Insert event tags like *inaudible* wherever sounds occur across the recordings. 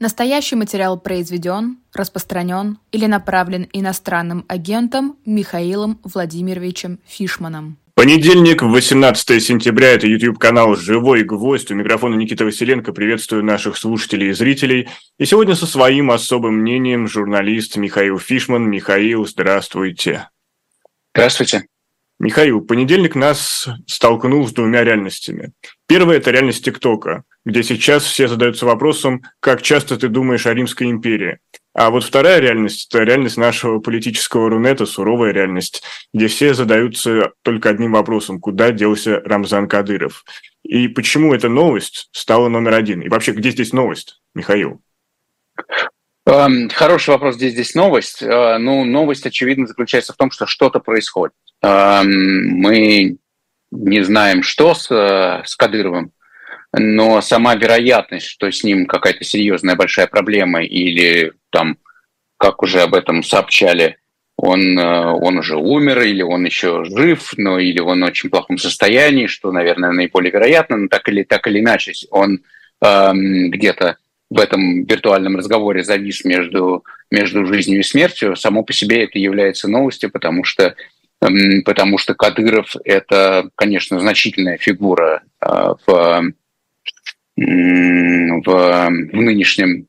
Настоящий материал произведен, распространен или направлен иностранным агентом Михаилом Владимировичем Фишманом. Понедельник, 18 сентября, это YouTube-канал «Живой гвоздь». У микрофона Никита Василенко. Приветствую наших слушателей и зрителей. И сегодня со своим особым мнением журналист Михаил Фишман. Михаил, здравствуйте. Здравствуйте. Михаил, понедельник нас столкнул с двумя реальностями. Первая – это реальность ТикТока – где сейчас все задаются вопросом, как часто ты думаешь о Римской империи. А вот вторая реальность – это реальность нашего политического рунета, суровая реальность, где все задаются только одним вопросом – куда делся Рамзан Кадыров? И почему эта новость стала номер один? И вообще, где здесь новость, Михаил? Эм, хороший вопрос, где здесь новость? Э, ну, новость, очевидно, заключается в том, что что-то происходит. Эм, мы не знаем, что с, э, с Кадыровым, но сама вероятность, что с ним какая-то серьезная большая проблема или там, как уже об этом сообщали, он, э, он уже умер, или он еще жив, но или он в очень плохом состоянии, что, наверное, наиболее вероятно, но так или, так или иначе, он эм, где-то в этом виртуальном разговоре завис между, между жизнью и смертью, само по себе это является новостью, потому что, эм, потому что Кадыров – это, конечно, значительная фигура э, в в, в нынешнем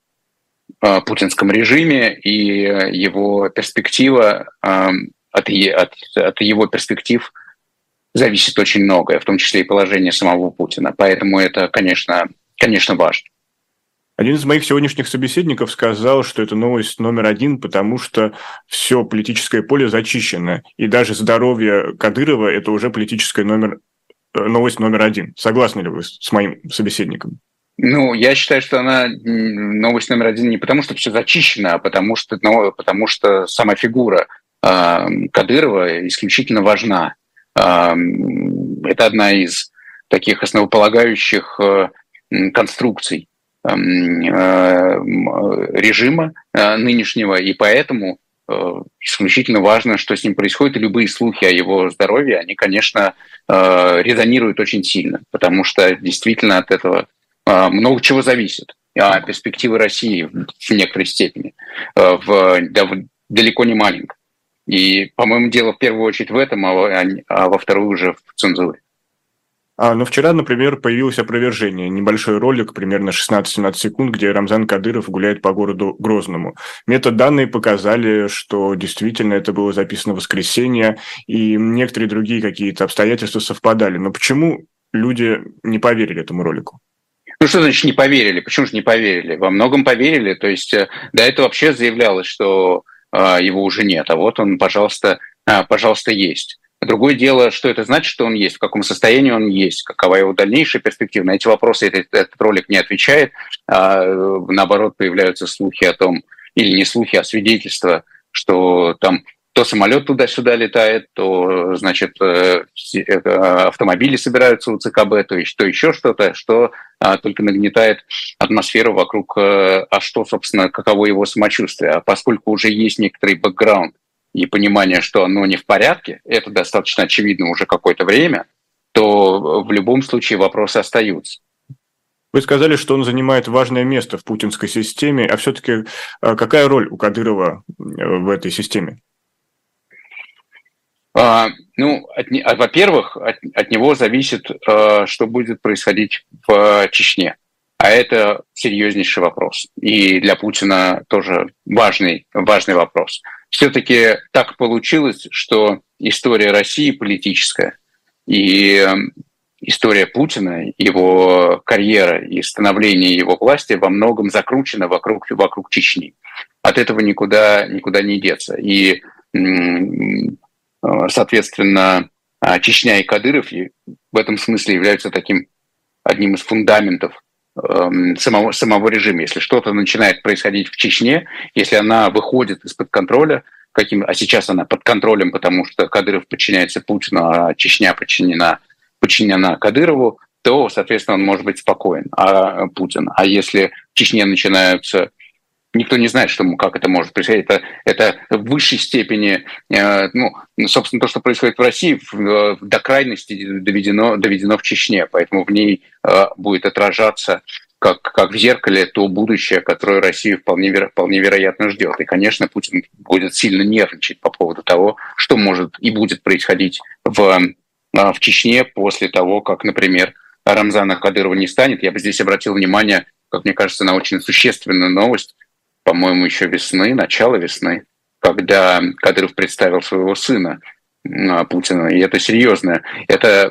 а, путинском режиме, и его перспектива а, от, от, от его перспектив зависит очень многое, в том числе и положение самого Путина. Поэтому это, конечно, конечно важно. Один из моих сегодняшних собеседников сказал, что это новость номер один, потому что все политическое поле зачищено, и даже здоровье Кадырова – это уже политическое номер новость номер один. Согласны ли вы с моим собеседником? Ну, я считаю, что она новость номер один не потому, что все зачищено, а потому что, ну, потому что сама фигура э, Кадырова исключительно важна. Э, это одна из таких основополагающих э, конструкций э, режима э, нынешнего, и поэтому Э, исключительно важно, что с ним происходит, и любые слухи о его здоровье, они, конечно, э, резонируют очень сильно, потому что действительно от этого э, много чего зависит. А перспективы России в некоторой степени в, далеко не маленькой. И, по-моему, дело в первую очередь в этом, а, а во вторую уже в цензуре. А, но вчера, например, появилось опровержение, небольшой ролик, примерно 16-17 секунд, где Рамзан Кадыров гуляет по городу Грозному. Метаданные показали, что действительно это было записано в воскресенье, и некоторые другие какие-то обстоятельства совпадали. Но почему люди не поверили этому ролику? Ну что значит не поверили? Почему же не поверили? Во многом поверили. То есть э, до этого вообще заявлялось, что э, его уже нет, а вот он, пожалуйста, э, пожалуйста, есть. Другое дело, что это значит, что он есть, в каком состоянии он есть, какова его дальнейшая перспектива. На эти вопросы этот, этот ролик не отвечает, а наоборот появляются слухи о том, или не слухи, а свидетельства, что там то самолет туда-сюда летает, то, значит, э, э, автомобили собираются у ЦКБ, то, то еще что-то, что а, только нагнетает атмосферу вокруг, э, а что, собственно, каково его самочувствие. А поскольку уже есть некоторый бэкграунд и понимание, что оно не в порядке, это достаточно очевидно уже какое-то время, то в любом случае вопросы остаются. Вы сказали, что он занимает важное место в путинской системе, а все-таки а, какая роль у Кадырова э, в этой системе? А, ну, от, а, во-первых, от, от него зависит, а, что будет происходить в Чечне. А это серьезнейший вопрос. И для Путина тоже важный, важный вопрос все-таки так получилось, что история России политическая и эм, история Путина, его карьера и становление его власти во многом закручена вокруг, вокруг Чечни. От этого никуда, никуда не деться. И, э, соответственно, а, Чечня и Кадыров в этом смысле являются таким одним из фундаментов самого, самого режима. Если что-то начинает происходить в Чечне, если она выходит из-под контроля, каким, а сейчас она под контролем, потому что Кадыров подчиняется Путину, а Чечня подчинена, подчинена Кадырову, то, соответственно, он может быть спокоен, а Путин. А если в Чечне начинаются никто не знает, что, как это может происходить. Это, это в высшей степени, э, ну, собственно, то, что происходит в России, в, э, до крайности доведено, доведено в Чечне, поэтому в ней э, будет отражаться как, как в зеркале то будущее, которое Россию вполне, веро, вполне вероятно ждет. И, конечно, Путин будет сильно нервничать по поводу того, что может и будет происходить в, а, в Чечне после того, как, например, Рамзана Кадырова не станет. Я бы здесь обратил внимание, как мне кажется, на очень существенную новость, по-моему, еще весны, начало весны, когда Кадыров представил своего сына а, Путина. И это серьезная, это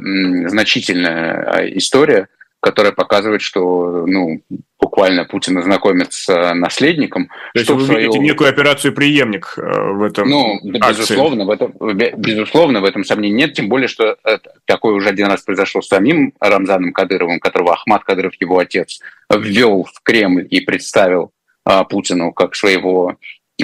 значительная а, история – которая показывает, что ну, буквально Путин знакомит с э, наследником. То есть вы свою... видите некую операцию преемник э, в этом Ну, акции. безусловно, в этом, безусловно, в этом сомнений нет, тем более, что такое уже один раз произошло с самим Рамзаном Кадыровым, которого Ахмад Кадыров, его отец, ввел в Кремль и представил Путину как своего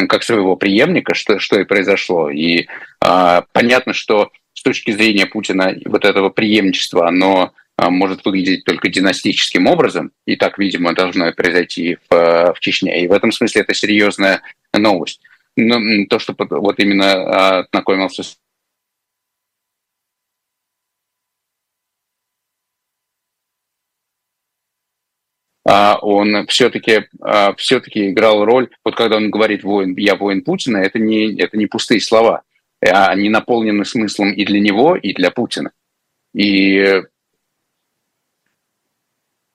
как своего преемника, что, что и произошло. И а, понятно, что с точки зрения Путина вот этого преемничества, оно а, может выглядеть только династическим образом, и так, видимо, должно произойти в, в Чечне. И в этом смысле это серьезная новость. Но то, что вот именно ознакомился с он все-таки а, все-таки играл роль. Вот когда он говорит "воин, я воин Путина", это не это не пустые слова, они наполнены смыслом и для него, и для Путина. И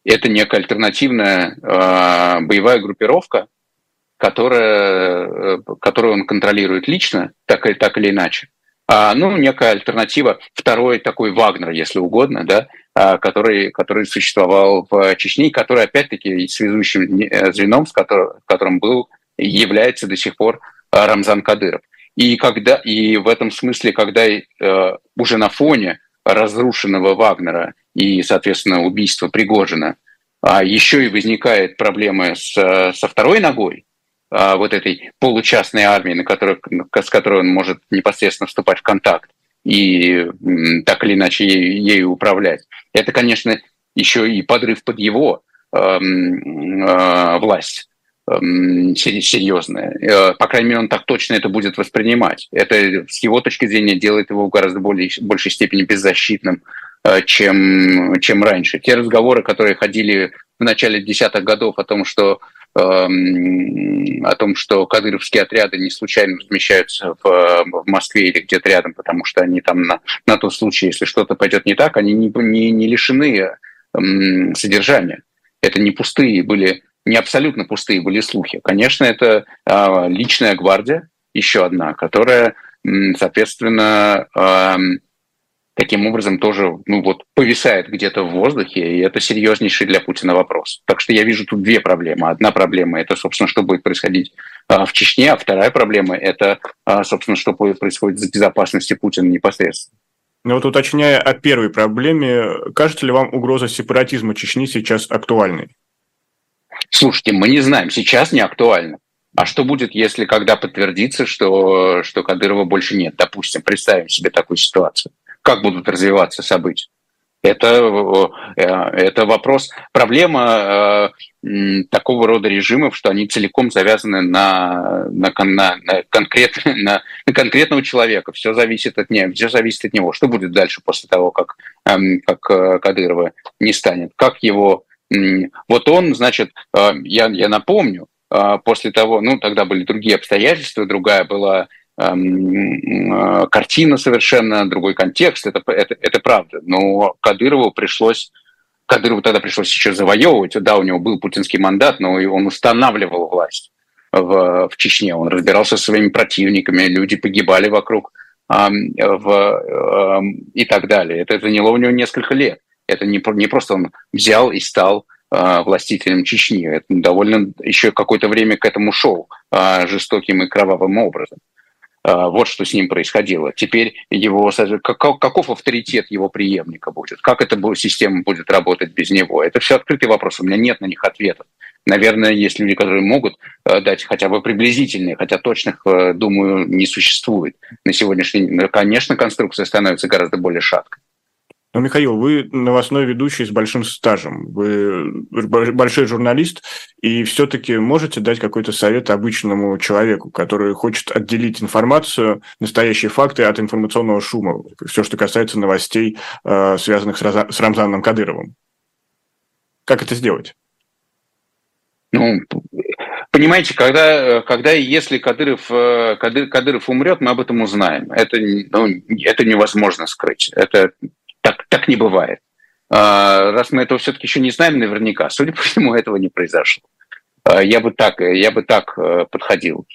это некая альтернативная боевая группировка, которая, которую он контролирует лично, так, так или иначе. А, ну, некая альтернатива, второй такой Вагнер, если угодно, да, а, который, который существовал в Чечне, который, опять-таки, связующим э, звеном, с которым, которым был, является до сих пор а, Рамзан Кадыров. И, когда, и в этом смысле, когда э, уже на фоне разрушенного Вагнера и, соответственно, убийство Пригожина, а еще и возникает проблема с, со второй ногой, а, вот этой получастной армии, на которой, с которой он может непосредственно вступать в контакт и так или иначе ею, ею управлять. Это, конечно, еще и подрыв под его э, э, власть серьезная. Э, по крайней мере, он так точно это будет воспринимать. Это с его точки зрения делает его в гораздо более, большей степени беззащитным Э, чем, чем раньше. Те разговоры, которые ходили в начале десятых годов о том, что эм, о том, что кадыровские отряды не случайно размещаются в, в Москве или где-то рядом, потому что они там на, на тот случай, если что-то пойдет не так, они не, не, не лишены эм, содержания. Это не пустые были, не абсолютно пустые были слухи. Конечно, это э, личная гвардия, еще одна, которая, соответственно, э, таким образом тоже ну, вот, повисает где-то в воздухе, и это серьезнейший для Путина вопрос. Так что я вижу тут две проблемы. Одна проблема – это, собственно, что будет происходить а, в Чечне, а вторая проблема – это, а, собственно, что будет происходить с безопасностью Путина непосредственно. Но ну, вот уточняя о первой проблеме, кажется ли вам угроза сепаратизма Чечни сейчас актуальной? Слушайте, мы не знаем, сейчас не актуально. А что будет, если когда подтвердится, что, что Кадырова больше нет? Допустим, представим себе такую ситуацию как будут развиваться события. Это, э, это вопрос, проблема э, такого рода режимов, что они целиком завязаны на, на, на, на, конкрет, *laughs* на, на конкретного человека. Все зависит от него. Все зависит от него. Что будет дальше после того, как, э, как Кадырова не станет? Как его... Э, вот он, значит, э, я, я напомню, э, после того, ну, тогда были другие обстоятельства, другая была Эм, картина совершенно, другой контекст, это, это, это правда. Но Кадырову пришлось Кадырову тогда пришлось еще завоевывать. Да, у него был путинский мандат, но он устанавливал власть в, в Чечне. Он разбирался со своими противниками, люди погибали вокруг э, в, э, и так далее. Это заняло у него несколько лет. Это не, не просто он взял и стал э, властителем Чечни. Это довольно еще какое-то время к этому шел э, жестоким и кровавым образом. А, вот что с ним происходило. Теперь его, каков авторитет его преемника будет? Как эта система будет работать без него? Это все открытый вопрос, у меня нет на них ответов. Наверное, есть люди, которые могут э, дать хотя бы приблизительные, хотя точных, э, думаю, не существует на сегодняшний день. Конечно, конструкция становится гораздо более шаткой. Но, Михаил, вы новостной ведущий с большим стажем, вы большой журналист, и все-таки можете дать какой-то совет обычному человеку, который хочет отделить информацию, настоящие факты от информационного шума, все, что касается новостей, э, связанных с Рамзаном Кадыровым. Как это сделать? Ну, понимаете, когда, когда и если Кадыров, э, Кадыр, Кадыров умрет, мы об этом узнаем. Это, ну, это невозможно скрыть. Это так, так не бывает. А, раз мы этого все-таки еще не знаем наверняка, судя по всему, этого не произошло. А, я бы так, я бы так э, подходил.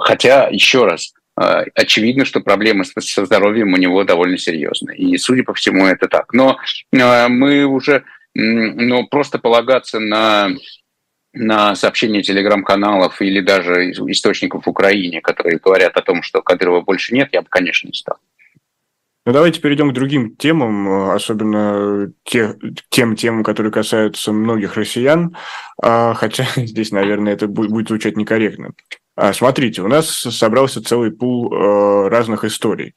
Хотя, еще раз, а, очевидно, что проблемы со здоровьем у него довольно серьезные. И, судя по всему, это так. Но мы уже но просто полагаться на на сообщения телеграм-каналов или даже источников в Украине, которые говорят о том, что Кадырова больше нет, я бы, конечно, не стал. Ну, давайте перейдем к другим темам, особенно те, тем темам, которые касаются многих россиян, а, хотя *laughs* здесь, наверное, это будет звучать некорректно. А, смотрите, у нас собрался целый пул э, разных историй,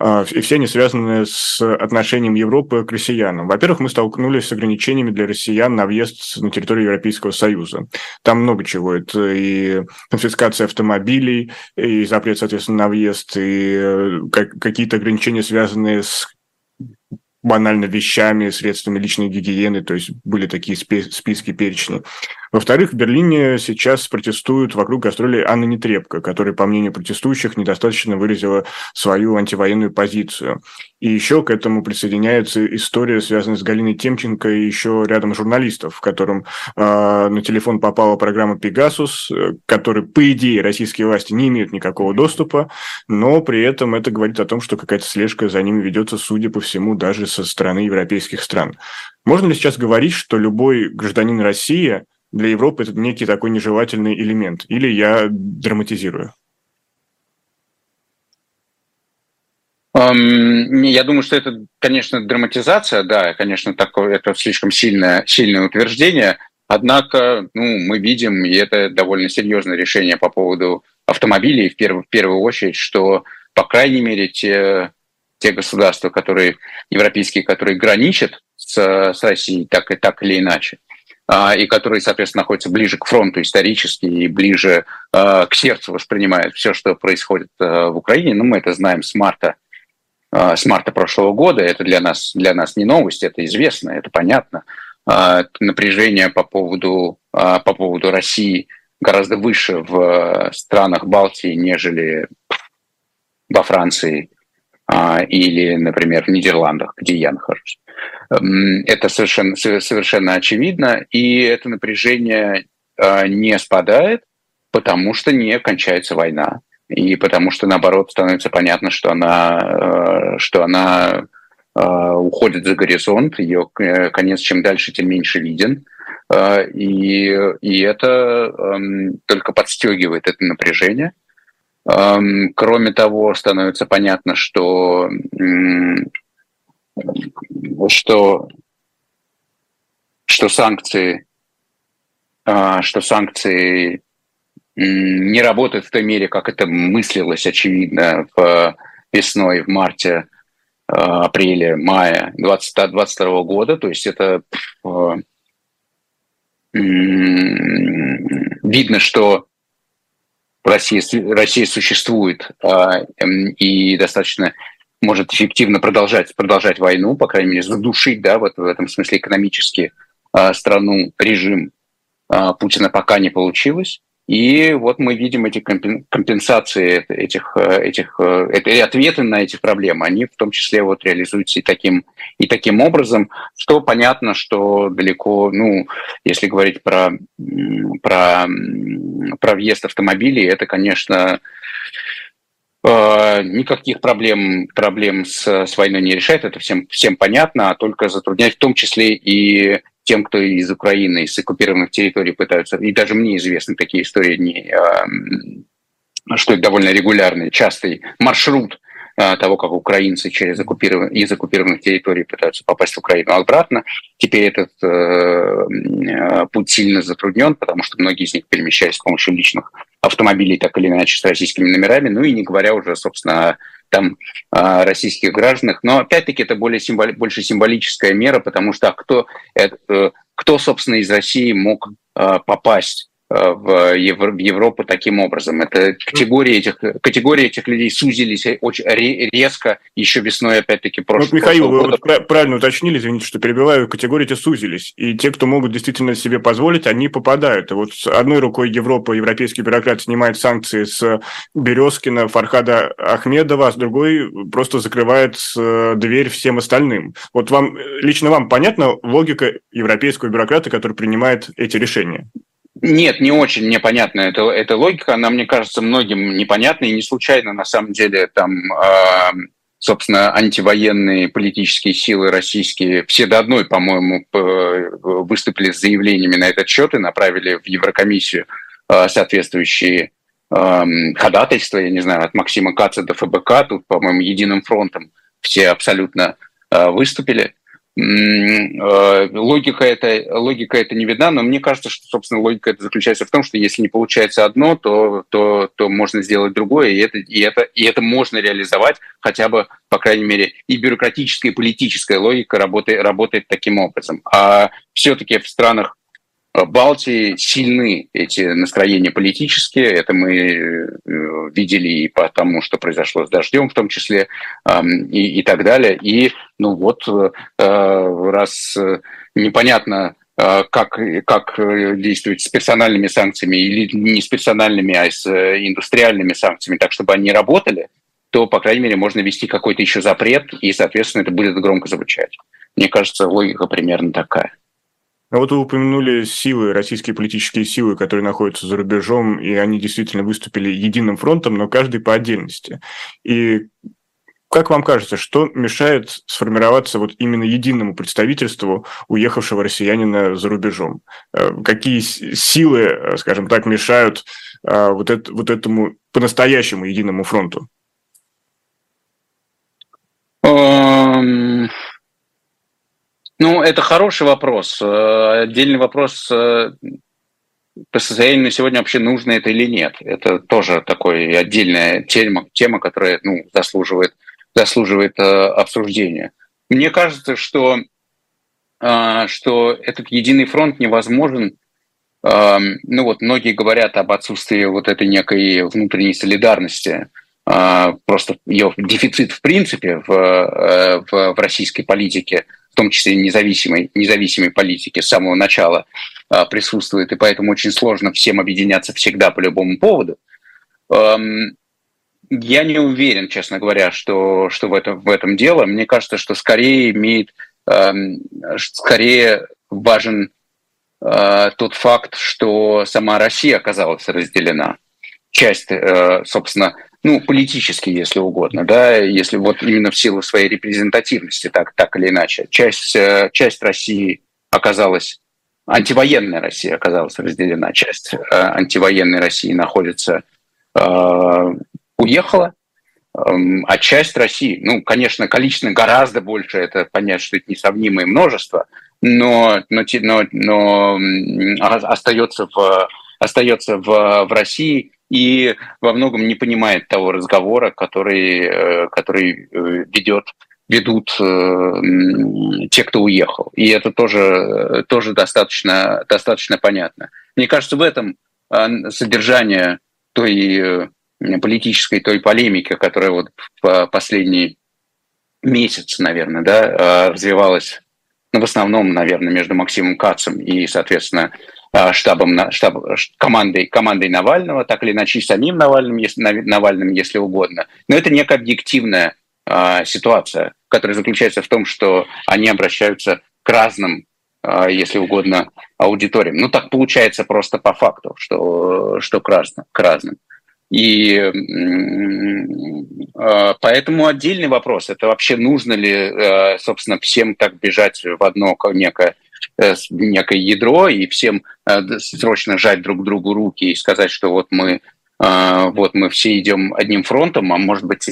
и все они связаны с отношением Европы к россиянам. Во-первых, мы столкнулись с ограничениями для россиян на въезд на территорию Европейского Союза. Там много чего. Это и конфискация автомобилей, и запрет, соответственно, на въезд, и э, какие-то ограничения, связанные с банально вещами, средствами личной гигиены, то есть были такие списки, перечни. Во-вторых, в Берлине сейчас протестуют вокруг гастролей Анны Нетребко, которая, по мнению протестующих, недостаточно выразила свою антивоенную позицию. И еще к этому присоединяется история, связанная с Галиной Темченко и еще рядом журналистов, в котором э, на телефон попала программа «Пегасус», которой, по идее, российские власти не имеют никакого доступа, но при этом это говорит о том, что какая-то слежка за ними ведется, судя по всему, даже со стороны европейских стран. Можно ли сейчас говорить, что любой гражданин России для Европы это некий такой нежелательный элемент? Или я драматизирую? Я думаю, что это, конечно, драматизация, да, конечно, такое, это слишком сильное, сильное утверждение. Однако, ну, мы видим, и это довольно серьезное решение по поводу автомобилей, в, перв, в первую очередь, что, по крайней мере, те, те государства, которые европейские, которые граничат с, с Россией так и так или иначе, а, и которые, соответственно, находятся ближе к фронту исторически и ближе а, к сердцу воспринимают все, что происходит а, в Украине. Ну, мы это знаем с марта, с марта прошлого года. Это для нас, для нас не новость, это известно, это понятно. Напряжение по поводу, по поводу России гораздо выше в странах Балтии, нежели во Франции или, например, в Нидерландах, где я нахожусь. Это совершенно, совершенно очевидно, и это напряжение а, не спадает, потому что не кончается война, и потому что, наоборот, становится понятно, что она, а, что она а, уходит за горизонт, ее э, конец чем дальше, тем меньше виден, и, и это только подстегивает это напряжение. Кроме того, становится понятно, что что, что санкции, а, что санкции не работают в той мере, как это мыслилось, очевидно, в весной, в марте, а, апреле, мае 2022 года. То есть это видно, что Россия, Россия существует а, и достаточно может эффективно продолжать, продолжать войну, по крайней мере, задушить, да, вот в этом смысле экономически э, страну, режим э, Путина пока не получилось. И вот мы видим эти компенсации этих, э, этих, и ответы на эти проблемы, они в том числе вот реализуются и таким, и таким образом, что понятно, что далеко, ну, если говорить про, про, про въезд автомобилей, это, конечно, Э, никаких проблем, проблем с, с войной не решает, это всем, всем понятно, а только затрудняет в том числе и тем, кто из Украины, из оккупированных территорий пытаются, и даже мне известны такие истории, не, э, что это довольно регулярный, частый маршрут Э, того, как украинцы через оккупиров... из оккупированных территорий пытаются попасть в Украину обратно. Теперь этот э, э, путь сильно затруднен, потому что многие из них перемещались с помощью личных автомобилей, так или иначе, с российскими номерами, ну и не говоря уже, собственно, там э, российских граждан. Но опять-таки это более символи... больше символическая мера, потому что кто, это, кто, собственно, из России мог э, попасть в Европу таким образом. Это категории этих, категории этих людей сузились очень резко еще весной, опять-таки, прошлого, вот, Михаил, вы вот правильно уточнили, извините, что перебиваю, категории эти сузились. И те, кто могут действительно себе позволить, они попадают. И вот с одной рукой Европа, европейские бюрократы снимают санкции с Березкина, Фархада Ахмедова, а с другой просто закрывает дверь всем остальным. Вот вам, лично вам понятна логика европейского бюрократа, который принимает эти решения? Нет, не очень непонятна эта, эта логика. Она, мне кажется, многим непонятна. И не случайно, на самом деле, там, э, собственно, антивоенные политические силы российские, все до одной, по-моему, выступили с заявлениями на этот счет и направили в Еврокомиссию э, соответствующие э, ходатайства, я не знаю, от Максима Каца до ФБК, тут, по-моему, единым фронтом все абсолютно э, выступили. Э, логика это, логика это не видна, но мне кажется, что, собственно, логика это заключается в том, что если не получается одно, то, то, то можно сделать другое, и это, и, это, и это можно реализовать хотя бы, по крайней мере, и бюрократическая, и политическая логика работает, работает таким образом. А все-таки в странах Балтии сильны эти настроения политические. Это мы э, видели и по тому, что произошло с дождем, в том числе, и, и так далее. И, ну вот, э, раз непонятно, э, как, как действовать с персональными санкциями или не с персональными, а с индустриальными санкциями, так чтобы они работали, то, по крайней мере, можно ввести какой-то еще запрет, и, соответственно, это будет громко звучать. Мне кажется, логика примерно такая. А вот вы упомянули силы, российские политические силы, которые находятся за рубежом, и они действительно выступили единым фронтом, но каждый по отдельности. И как вам кажется, что мешает сформироваться вот именно единому представительству уехавшего россиянина за рубежом? Э, какие силы, э, скажем так, мешают э, вот, это, вот этому по-настоящему единому фронту? Um... Ну, это хороший вопрос. Э, отдельный вопрос э, по состоянию сегодня вообще нужно это или нет. Это тоже такой отдельная тема, тема которая ну, заслуживает, заслуживает э, обсуждения. Мне кажется, что, что этот единый фронт невозможен. Ну вот многие говорят об отсутствии вот этой некой внутренней солидарности, просто ее дефицит в принципе в, в, в российской политике – в том числе независимой, независимой политики с самого начала а, присутствует, и поэтому очень сложно всем объединяться всегда по любому поводу. Эм, я не уверен, честно говоря, что, что в, этом, в этом дело. Мне кажется, что скорее имеет, эм, скорее важен э, тот факт, что сама Россия оказалась разделена. Часть, э, собственно, ну, политически, если угодно, да, если вот именно в силу своей репрезентативности, так, так или иначе. Часть, э, часть России оказалась, антивоенная Россия оказалась разделена, часть э, антивоенной России находится, э, уехала, э, а часть России, ну, конечно, количественно гораздо больше, это понятно, что это несравнимое множество, но, но, но, но остается в остается в, в России и во многом не понимает того разговора, который, э, который э, ведет ведут э, те, кто уехал. И это тоже, тоже достаточно, достаточно понятно. Мне кажется, в этом содержание той политической, той полемики, которая вот в последний месяц, наверное, да, развивалась, ну, в основном, наверное, между Максимом Кацем и, соответственно, а, штабом, штаб, командой, командой Навального, так или иначе, самим Навальным, если, Навальным, если угодно. Но это некая объективная э, ситуация, которая заключается в том, что они обращаются к разным, э, если угодно, аудиториям. Ну, так получается просто по факту, что, что к разным. К разным. И э, поэтому отдельный вопрос, это вообще нужно ли, э, собственно, всем так бежать в одно некое Э, некое ядро и всем э, срочно жать друг другу руки и сказать, что вот мы, э, вот мы все идем одним фронтом, а может быть,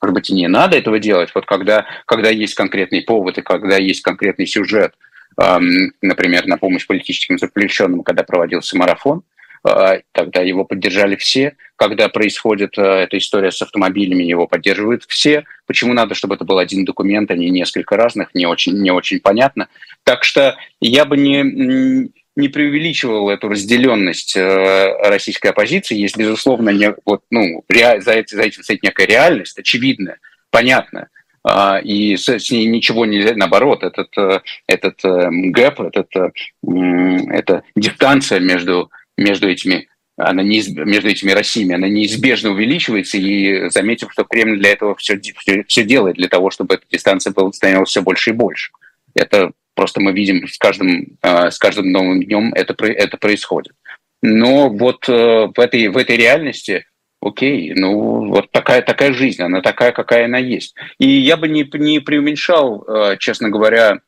может быть и не надо этого делать. Вот когда, когда есть конкретный повод и когда есть конкретный сюжет, эм, например, на помощь политическим заключенным, когда проводился марафон, тогда его поддержали все. Когда происходит эта история с автомобилями, его поддерживают все. Почему надо, чтобы это был один документ, а не несколько разных, не очень, не очень понятно. Так что я бы не, не преувеличивал эту разделенность э, российской оппозиции. Есть, безусловно, не, вот, ну, ре, за, этим, за этим стоит некая реальность, очевидная, понятная. Uh, и с, с ней ничего нельзя, наоборот, этот, э, этот uh, гэп, этот, эта дистанция между, между этими она неиз... между этими Россиями, она неизбежно увеличивается, и заметим, что Кремль для этого все, все, все делает, для того, чтобы эта дистанция была, становилась все больше и больше. Это просто мы видим с каждым, э, с каждым новым днем это, это происходит. Но вот э, в этой, в этой реальности, окей, ну вот такая, такая жизнь, она такая, какая она есть. И я бы не, не преуменьшал, э, честно говоря,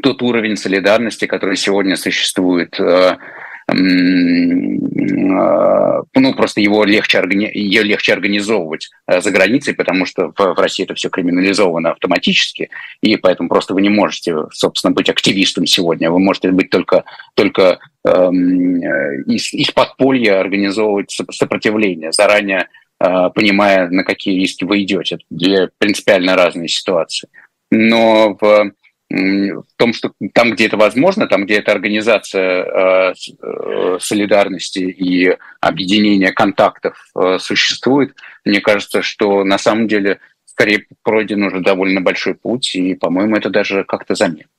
тот уровень солидарности, который сегодня существует ну, просто его легче, ее легче организовывать а, за границей, потому что в России это все криминализовано автоматически, и поэтому просто вы не можете, собственно, быть активистом сегодня. Вы можете быть только, только эм, из, из подполья организовывать сопротивление, заранее э, понимая, на какие риски вы идете. Это принципиально разные ситуации. Но в в том, что там, где это возможно, там, где эта организация э, э, солидарности и объединения контактов э, существует, мне кажется, что на самом деле скорее пройден уже довольно большой путь, и, по-моему, это даже как-то заметно.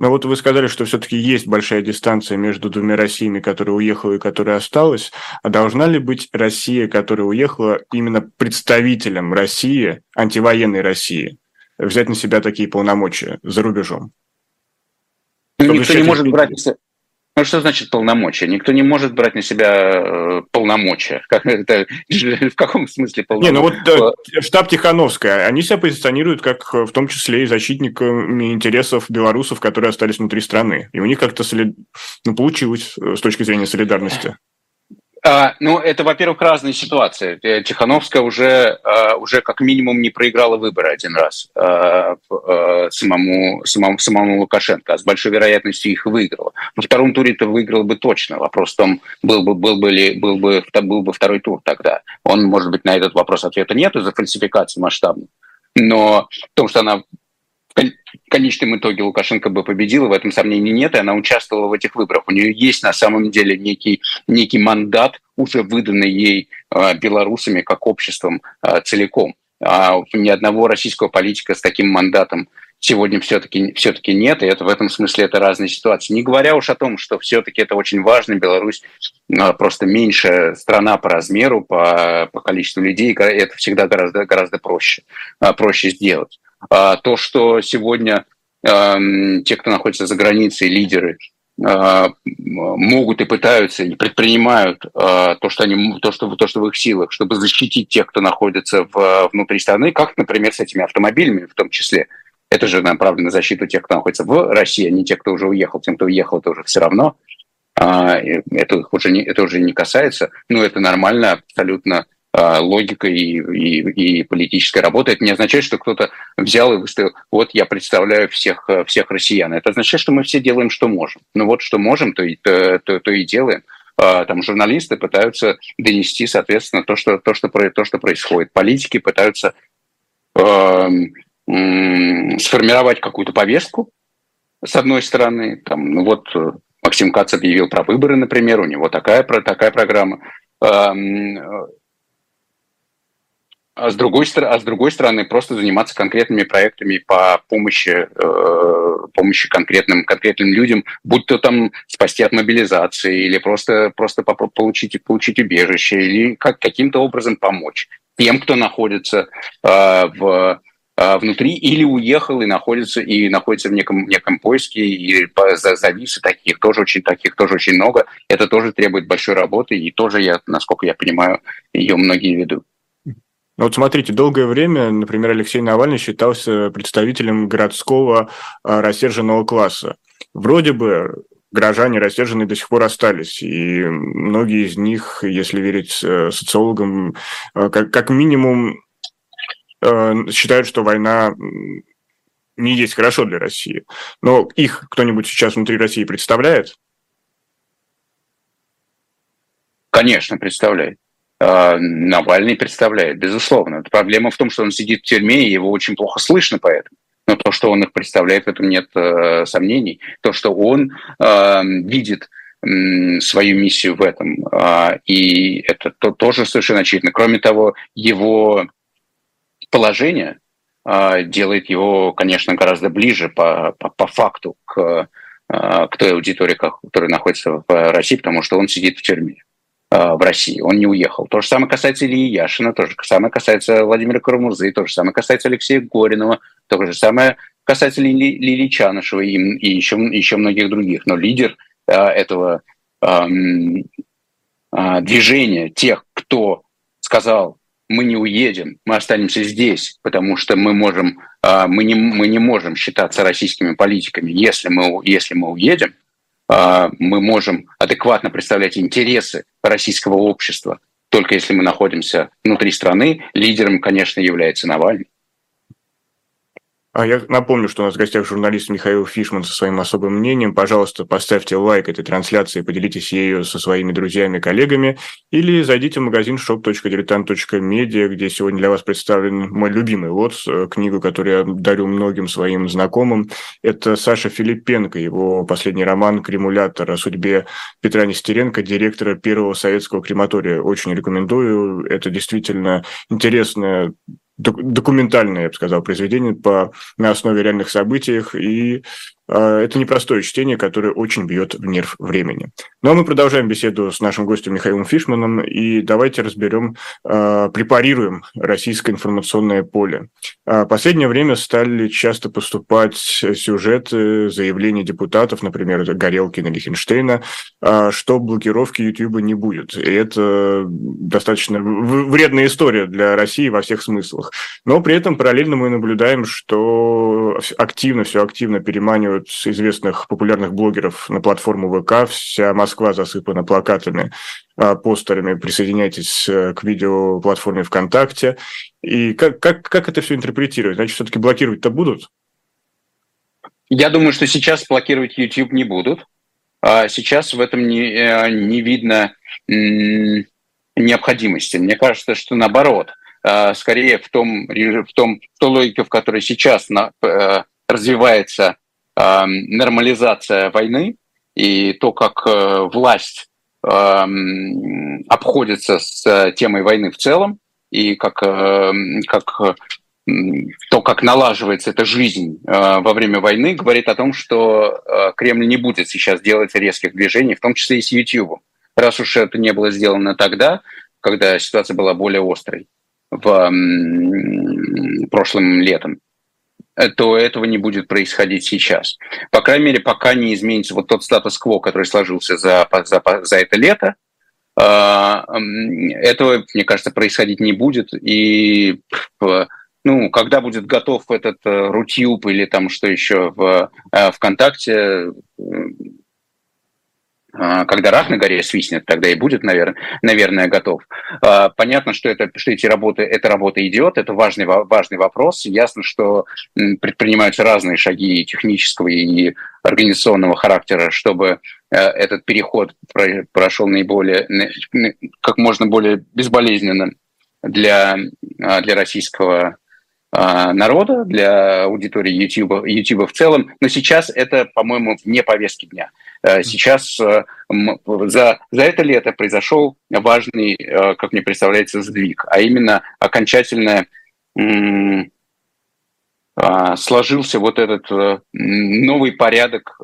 Но вот вы сказали, что все-таки есть большая дистанция между двумя Россиями, которая уехала и которая осталась. А должна ли быть Россия, которая уехала, именно представителем России, антивоенной России? Взять на себя такие полномочия за рубежом. Ну, никто не может брать на себя... Ну, что значит полномочия? Никто не может брать на себя э, полномочия. *laughs* Как это, *laughs* в каком смысле полномочия? Не, ну вот э, штаб Тихановская, они себя позиционируют как в том числе и защитниками интересов белорусов, которые остались внутри страны. И у них как-то солид... ну, получилось э, с точки зрения солидарности. А, ну, это, во-первых, разные ситуации. Э, Тихановская уже, а, уже как минимум не проиграла выборы один раз а, самому, самому, самому Лукашенко, а с большой вероятностью их выиграла. Во втором туре это выиграл бы точно. Вопрос в том, был бы, был бы, ли, был бы, был бы второй тур тогда. Он, может быть, на этот вопрос ответа нет из-за фальсификации масштабной. Но в том, что она в конечном итоге Лукашенко бы победила, в этом сомнений нет, и она участвовала в этих выборах. У нее есть на самом деле некий, некий мандат, уже выданный ей э, белорусами как обществом э, целиком. А ни одного российского политика с таким мандатом сегодня все-таки все таки нет, и это в этом смысле это разные ситуации. Не говоря уж о том, что все-таки это очень важно, Беларусь э, просто меньшая страна по размеру, по, по количеству людей, это всегда гораздо, гораздо проще, проще сделать. А, то, что сегодня эм, те, кто находится за границей, лидеры, э, могут и пытаются и предпринимают э, то, что они, то, что, то, что в их силах, чтобы защитить тех, кто находится в, внутри страны, как, например, с этими автомобилями в том числе. Это же направлено на защиту тех, кто находится в России, а не тех, кто уже уехал. Тем, кто уехал, это уже все равно. А, это уже не, это уже не касается. Но это нормально, абсолютно а, логика и, и, и политическая работа. Это не означает, что кто-то взял и выставил, вот я представляю всех, всех россиян. Это означает, что мы все делаем, что можем. Ну вот что можем, то и, то, то, то и делаем. А, там журналисты пытаются донести, соответственно, то, что, то, что, то, что происходит. Политики пытаются э, э, сформировать какую-то повестку, с одной стороны. Там, ну вот Максим Кац объявил про выборы, например, у него такая, такая программа а с другой, а с другой стороны, просто заниматься конкретными проектами по помощи, э, помощи конкретным, конкретным людям, будь то там спасти от мобилизации или просто, просто получить, получить убежище, или как, каким-то образом помочь тем, кто находится э, в э, внутри или уехал и находится и находится в неком неком поиске и завис таких тоже очень таких тоже очень много. Это тоже требует большой работы и тоже я насколько я понимаю ее многие ведут ну вот смотрите, долгое время, например, Алексей Навальный считался представителем городского а, рассерженного класса. Вроде бы горожане рассерженные до сих пор остались, и многие из них, если верить э, социологам, э, как, как минимум э, считают, что война не есть хорошо для России. Но их кто-нибудь сейчас внутри России представляет? Конечно, представляет. А, Навальный представляет, безусловно. Проблема в том, что он сидит в тюрьме, и его очень плохо слышно поэтому. Но то, что он их представляет, в этом нет э, сомнений. То, что он э, видит э, свою миссию в этом, э, и это то, тоже совершенно очевидно. Кроме того, его положение э, делает его, конечно, гораздо ближе по, по, по факту к, э, к той аудитории, которая находится в России, потому что он сидит в тюрьме. Э, в России. Он не уехал. То же самое касается Ильи Яшина, то же самое касается Владимира Карамурзы, то же самое касается Алексея Горинова, то же самое касается Лили, Лили Чанышева и, и еще, еще многих других. Но лидер э, этого э, э, движения, тех, кто сказал, мы не уедем, мы останемся здесь, потому что мы можем, э, мы не, мы не можем считаться российскими политиками, если мы, если мы уедем, мы можем адекватно представлять интересы российского общества, только если мы находимся внутри страны. Лидером, конечно, является Навальный. А я напомню, что у нас в гостях журналист Михаил Фишман со своим особым мнением. Пожалуйста, поставьте лайк этой трансляции, поделитесь ею со своими друзьями, коллегами, или зайдите в магазин shop.diletant.media, где сегодня для вас представлен мой любимый лот, э, книгу, которую я дарю многим своим знакомым. Это Саша Филипенко, его последний роман «Кремулятор» о судьбе Петра Нестеренко, директора первого советского крематория. Очень рекомендую. Это действительно интересная документальное, я бы сказал, произведение по, на основе реальных событиях и это непростое чтение, которое очень бьет в нерв времени. Ну а мы продолжаем беседу с нашим гостем Михаилом Фишманом, и давайте разберем, а, препарируем российское информационное поле. А, последнее время стали часто поступать сюжеты, заявления депутатов, например, Горелкина, Лихенштейна, что блокировки YouTube не будет. И это достаточно вредная история для России во всех смыслах. Но при этом параллельно мы наблюдаем, что активно, все активно переманивают с известных популярных блогеров на платформу ВК. Вся Москва засыпана плакатами, а, постерами. Присоединяйтесь э, к видеоплатформе ВКонтакте. И как, как, как это все интерпретировать? Значит, все-таки блокировать-то будут? Я думаю, что сейчас блокировать YouTube не будут. А сейчас в этом не, э, не видно необходимости. Мне кажется, что наоборот, а, скорее в том, в том в той логике, в которой сейчас на, э, развивается нормализация войны и то, как э, власть обходится с темой войны в целом, и как, как то, как налаживается эта жизнь э, во время войны, говорит о том, что э, Кремль не будет сейчас делать резких движений, в том числе и с YouTube. Раз уж это не было сделано тогда, когда ситуация была более острой в прошлым летом, то этого не будет происходить сейчас. По крайней мере, пока не изменится вот тот статус-кво, который сложился за, за, за это лето, а, этого, мне кажется, происходить не будет. И ну, когда будет готов этот э, Рутюб или там что еще в э, ВКонтакте, когда рак на горе свистнет, тогда и будет, наверное, наверное готов. А, понятно, что, это, что эти работы, эта работа идет, это важный, важный вопрос. Ясно, что предпринимаются разные шаги технического и организационного характера, чтобы э, этот переход прошел наиболее, как можно более безболезненно для, а, для российского народа, для аудитории YouTube, YouTube в целом. Но сейчас это, по-моему, вне повестки дня. Э, сейчас э, за, за это лето произошел важный, э, как мне представляется, сдвиг, а именно окончательное а, сложился вот этот новый порядок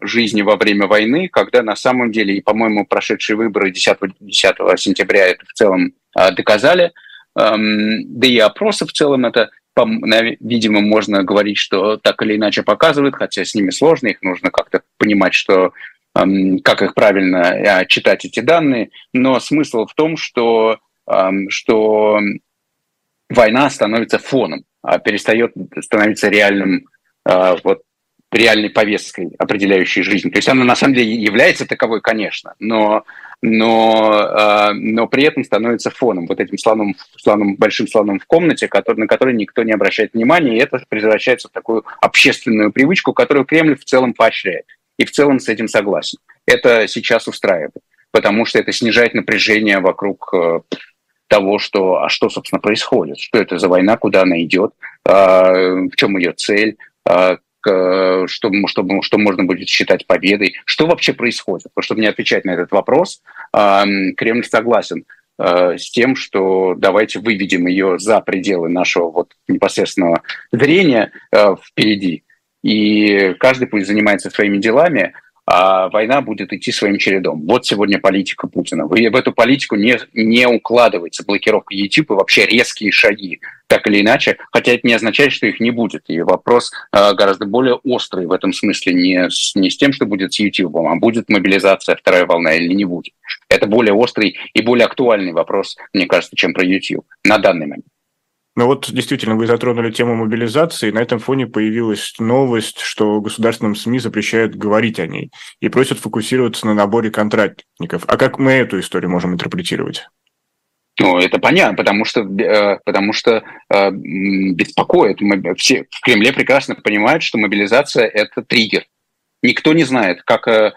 жизни во время войны, когда на самом деле, и, по-моему, прошедшие выборы 10, 10 сентября это в целом доказали, эм, да и опросы в целом это видимо, можно говорить, что так или иначе показывают, хотя с ними сложно, их нужно как-то понимать, что как их правильно а, читать эти данные, но смысл в том, что, что война становится фоном, а перестает становиться реальным а, вот, реальной повесткой, определяющей жизнь. То есть она на самом деле является таковой, конечно, но, но, э, но при этом становится фоном, вот этим слоном, слоном, большим слоном в комнате, который, на который никто не обращает внимания, и это превращается в такую общественную привычку, которую Кремль в целом поощряет. И в целом с этим согласен. Это сейчас устраивает, потому что это снижает напряжение вокруг э, того, что, а что, собственно, происходит, что это за война, куда она идет, в чем ее цель, что, что, что можно будет считать победой, что вообще происходит. Потому что мне отвечать на этот вопрос, Кремль согласен с тем, что давайте выведем ее за пределы нашего вот непосредственного зрения впереди, и каждый пусть занимается своими делами, а война будет идти своим чередом. Вот сегодня политика Путина. В эту политику не, не укладывается блокировка YouTube и вообще резкие шаги, так или иначе, хотя это не означает, что их не будет. И вопрос э, гораздо более острый в этом смысле не с, не с тем, что будет с YouTube, а будет мобилизация, вторая волна или не будет. Это более острый и более актуальный вопрос, мне кажется, чем про YouTube на данный момент. Ну вот действительно, вы затронули тему мобилизации. На этом фоне появилась новость, что государственным СМИ запрещают говорить о ней и просят фокусироваться на наборе контрактников. А как мы эту историю можем интерпретировать? Ну, это понятно, потому что, э, потому что э, беспокоит. Все в Кремле прекрасно понимают, что мобилизация – это триггер. Никто не знает, как э,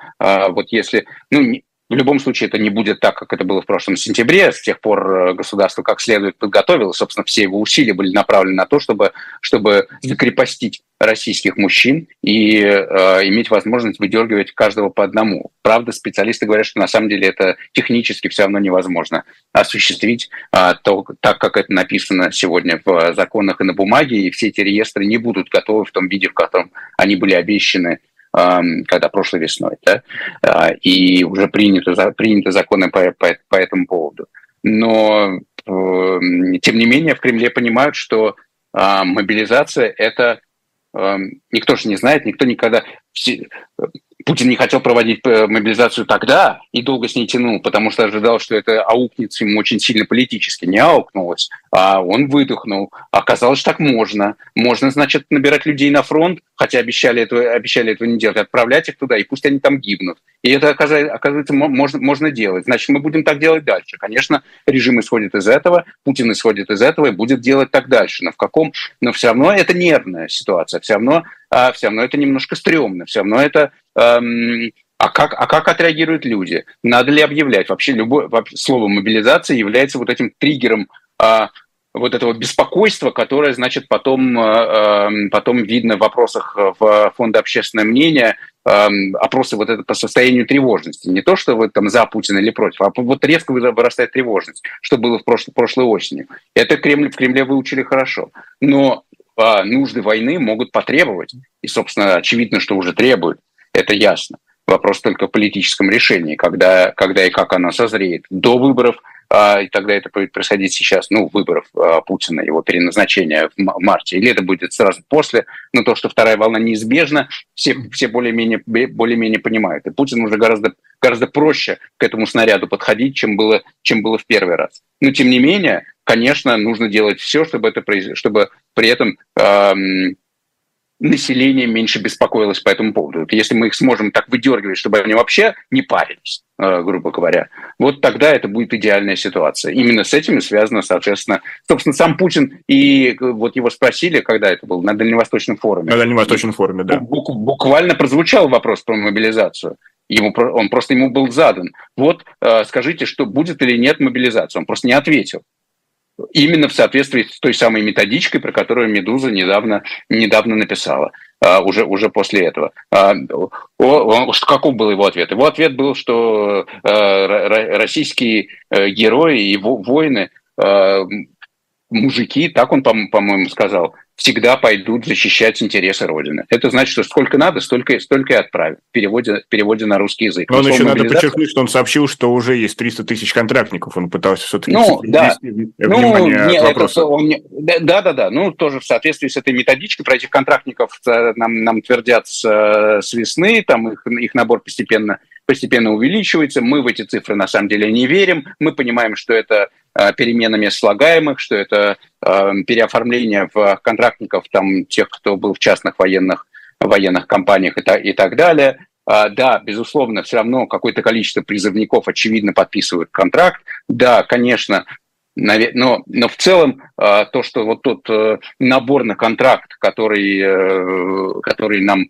вот если... Ну, в любом случае это не будет так, как это было в прошлом сентябре. С тех пор э, государство как следует подготовило. Собственно, все его усилия были направлены на то, чтобы, чтобы закрепостить российских мужчин и э, иметь возможность выдергивать каждого по одному. Правда, специалисты говорят, что на самом деле это технически все равно невозможно осуществить э, то, так, как это написано сегодня в законах и на бумаге, и все эти реестры не будут готовы в том виде, в котором они были обещаны когда прошлой весной, да, а, и уже приняты, приняты законы по, по, по этому поводу. Но, тем не менее, в Кремле понимают, что а, мобилизация – это никто же не знает, никто никогда... Путин не хотел проводить э, мобилизацию тогда и долго с ней тянул, потому что ожидал, что это аукнется ему очень сильно политически. Не аукнулось, а он выдохнул. Оказалось, так можно. Можно, значит, набирать людей на фронт, хотя обещали этого, обещали этого не делать, отправлять их туда, и пусть они там гибнут. И это, оказывается, можно, можно делать. Значит, мы будем так делать дальше. Конечно, режим исходит из этого, Путин исходит из этого и будет делать так дальше. Но в каком... Но все равно это нервная ситуация. Все равно а все равно это немножко стрёмно, все равно это... Эм, а как, а как отреагируют люди? Надо ли объявлять? Вообще любое слово мобилизация является вот этим триггером а, вот этого беспокойства, которое, значит, потом, э, потом видно в вопросах в фонда общественное мнение, э, опросы вот это по состоянию тревожности. Не то, что вы там за Путина или против, а вот резко вырастает тревожность, что было в прошлой, прошлой осенью. Это Кремль, в Кремле выучили хорошо. Но а, нужды войны могут потребовать. И, собственно, очевидно, что уже требуют. Это ясно. Вопрос только в политическом решении, когда, когда и как оно созреет. До выборов, а, и тогда это будет происходить сейчас, ну, выборов а, Путина, его переназначения в марте, или это будет сразу после, но то, что вторая волна неизбежна, все, все более-менее более понимают. И Путин уже гораздо, гораздо проще к этому снаряду подходить, чем было, чем было в первый раз. Но, тем не менее, конечно, нужно делать все, чтобы, это, чтобы при этом эм, население меньше беспокоилось по этому поводу. Если мы их сможем так выдергивать, чтобы они вообще не парились, э, грубо говоря, вот тогда это будет идеальная ситуация. Именно с этим и связано, соответственно, собственно, сам Путин, и вот его спросили, когда это было, на Дальневосточном форуме. На Дальневосточном форуме, да. Буквально прозвучал вопрос про мобилизацию. Ему, он просто ему был задан. Вот э, скажите, что будет или нет мобилизация. Он просто не ответил именно в соответствии с той самой методичкой, про которую «Медуза» недавно, недавно написала, а, уже, уже после этого. А, каков был его ответ? Его ответ был, что а, российские э, герои и воины, мужики, так он, по-моему, сказал, всегда пойдут защищать интересы Родины. Это значит, что сколько надо, столько, столько и отправят в переводе, в переводе на русский язык. Но он еще надо подчеркнуть, что он сообщил, что уже есть 300 тысяч контрактников. Он пытался все-таки ну, да. ну, не, это, он, да, да, да. Ну, тоже в соответствии с этой методичкой про этих контрактников э, нам, нам твердят с, э, с весны, там их, их набор постепенно постепенно увеличивается. Мы в эти цифры на самом деле не верим. Мы понимаем, что это э, переменами слагаемых, что это э, переоформление в контрактников там, тех, кто был в частных военных, военных компаниях и, та, и так далее. А, да, безусловно, все равно какое-то количество призывников, очевидно, подписывают контракт. Да, конечно, но, но в целом а, то, что вот тот э, набор на контракт, который, э, который нам,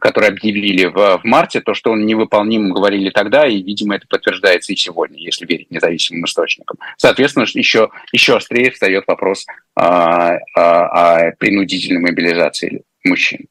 который объявили в, в марте, то, что он невыполним, говорили тогда, и, видимо, это подтверждается и сегодня, если верить независимым источникам. Соответственно, еще, еще острее встает вопрос о, о, о принудительной мобилизации мужчин.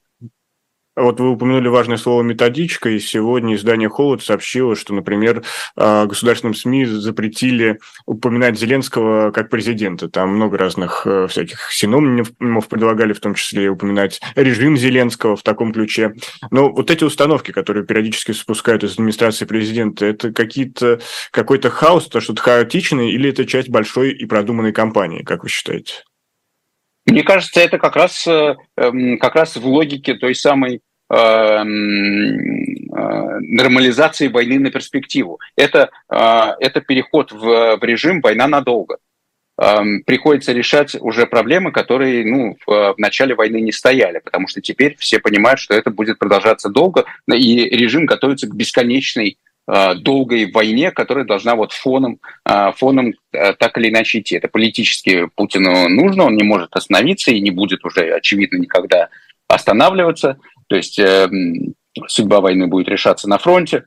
Вот вы упомянули важное слово «методичка», и сегодня издание «Холод» сообщило, что, например, а, государственным СМИ запретили упоминать Зеленского как президента. Там много разных э, всяких синонимов предлагали, в том числе упоминать режим Зеленского в таком ключе. Но вот эти установки, которые периодически спускают из администрации президента, это какие-то, какой-то хаос, то что-то хаотичное, или это часть большой и продуманной кампании, как вы считаете? Мне кажется, это как раз, э, эм, как раз в логике той самой эм, э, нормализации войны на перспективу. Это, э, это переход в, в режим война надолго. Эм, приходится решать уже проблемы, которые ну, в, в начале войны не стояли, потому что теперь все понимают, что это будет продолжаться долго, и режим готовится к бесконечной Э, долгой войне, которая должна вот фоном, э, фоном э, так или иначе идти. Это политически Путину нужно, он не может остановиться и не будет уже, очевидно, никогда останавливаться. То есть судьба войны будет решаться на фронте,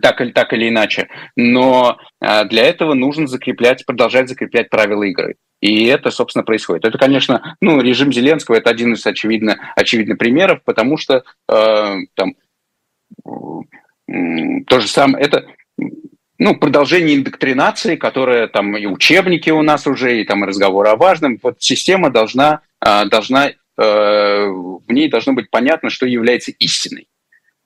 так или, так или иначе. Но для этого нужно закреплять, продолжать закреплять правила игры. И это, собственно, происходит. Это, конечно, ну, режим Зеленского – это один из, очевидно, очевидных примеров, потому что э, там то же самое, это ну, продолжение индоктринации, которая там и учебники у нас уже, и там разговоры о важном. Вот система должна, а, должна э, в ней должно быть понятно, что является истиной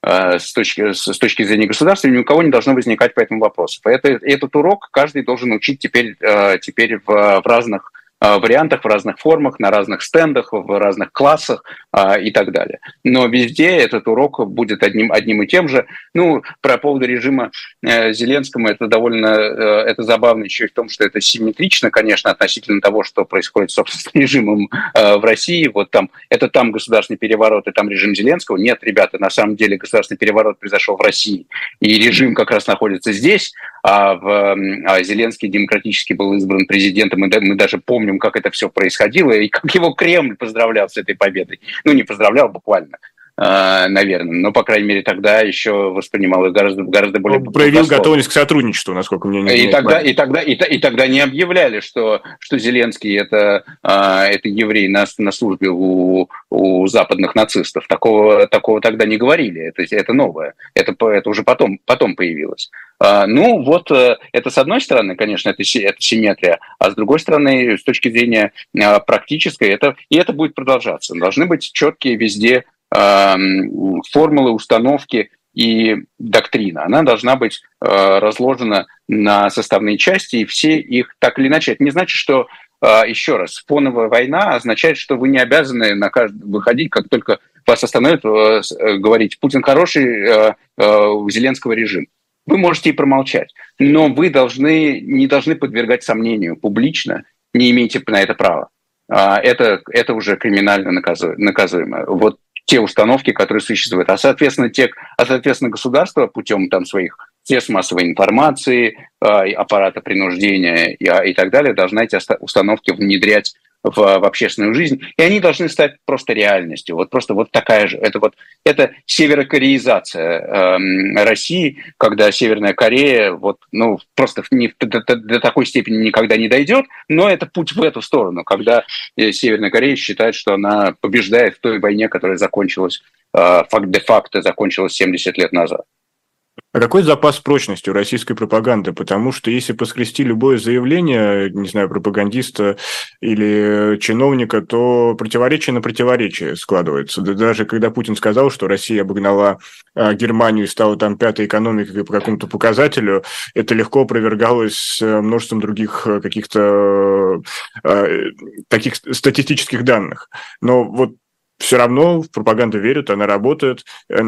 э, с точки, с точки зрения государства, ни у кого не должно возникать по этому вопросу. Это, этот урок каждый должен учить теперь, э, теперь в, в разных вариантах, в разных формах, на разных стендах, в разных классах а, и так далее. Но везде этот урок будет одним, одним и тем же. Ну, про поводу режима э, Зеленского это довольно э, это забавно еще и в том, что это симметрично, конечно, относительно того, что происходит, собственно, с режимом в России. Вот там, это там государственный переворот, и там режим Зеленского. Нет, ребята, на самом деле государственный переворот произошел в России, и режим как раз находится здесь, а, в, а Зеленский демократически был избран президентом, и мы даже помним, как это все происходило, и как его Кремль поздравлял с этой победой. Ну, не поздравлял буквально, а, наверное. Но, по крайней мере, тогда еще воспринимал их гораздо, гораздо более... Он проявил готовность к сотрудничеству, насколько мне не и тогда, и тогда и, и тогда не объявляли, что, что Зеленский это, а, это еврей на, на службе у, у западных нацистов. Такого, такого тогда не говорили. Это, это новое. Это, это уже потом, потом появилось. А, ну, вот э, это с одной стороны, конечно, это, это симметрия, а с другой стороны, с точки зрения а, практической, это, и это будет продолжаться. Должны быть четкие везде формулы, установки и доктрина. Она должна быть а, разложена на составные части, и все их так или иначе. Это не значит, что еще раз, фоновая война означает, что вы не обязаны на кажд... выходить, как только вас остановят, э, э, говорить, Путин хороший, э, Зеленского режим вы можете и промолчать, но вы должны, не должны подвергать сомнению публично, не имеете на это права. А, это, это уже криминально наказуемо. Вот те установки, которые существуют. А, соответственно, те, а, соответственно государство путем там, своих средств массовой информации, а, аппарата принуждения и, и так далее должна эти установки внедрять в, в общественную жизнь, и они должны стать просто реальностью. Вот просто вот такая же. Это вот это северокореизация э, России, когда Северная Корея вот ну просто не, до, до, до такой степени никогда не дойдет, но это путь в эту сторону, когда э, Северная Корея считает, что она побеждает в той войне, которая закончилась э, де-факто закончилась 70 лет назад. А какой запас прочности у российской пропаганды? Потому что если поскрести любое заявление, не знаю, пропагандиста или чиновника, то противоречие на противоречие складывается. даже когда Путин сказал, что Россия обогнала а, Германию и стала там пятой экономикой по какому-то показателю, это легко опровергалось э, множеством других э, каких-то э, таких статистических данных. Но вот все равно в пропаганду верят, она работает. Э,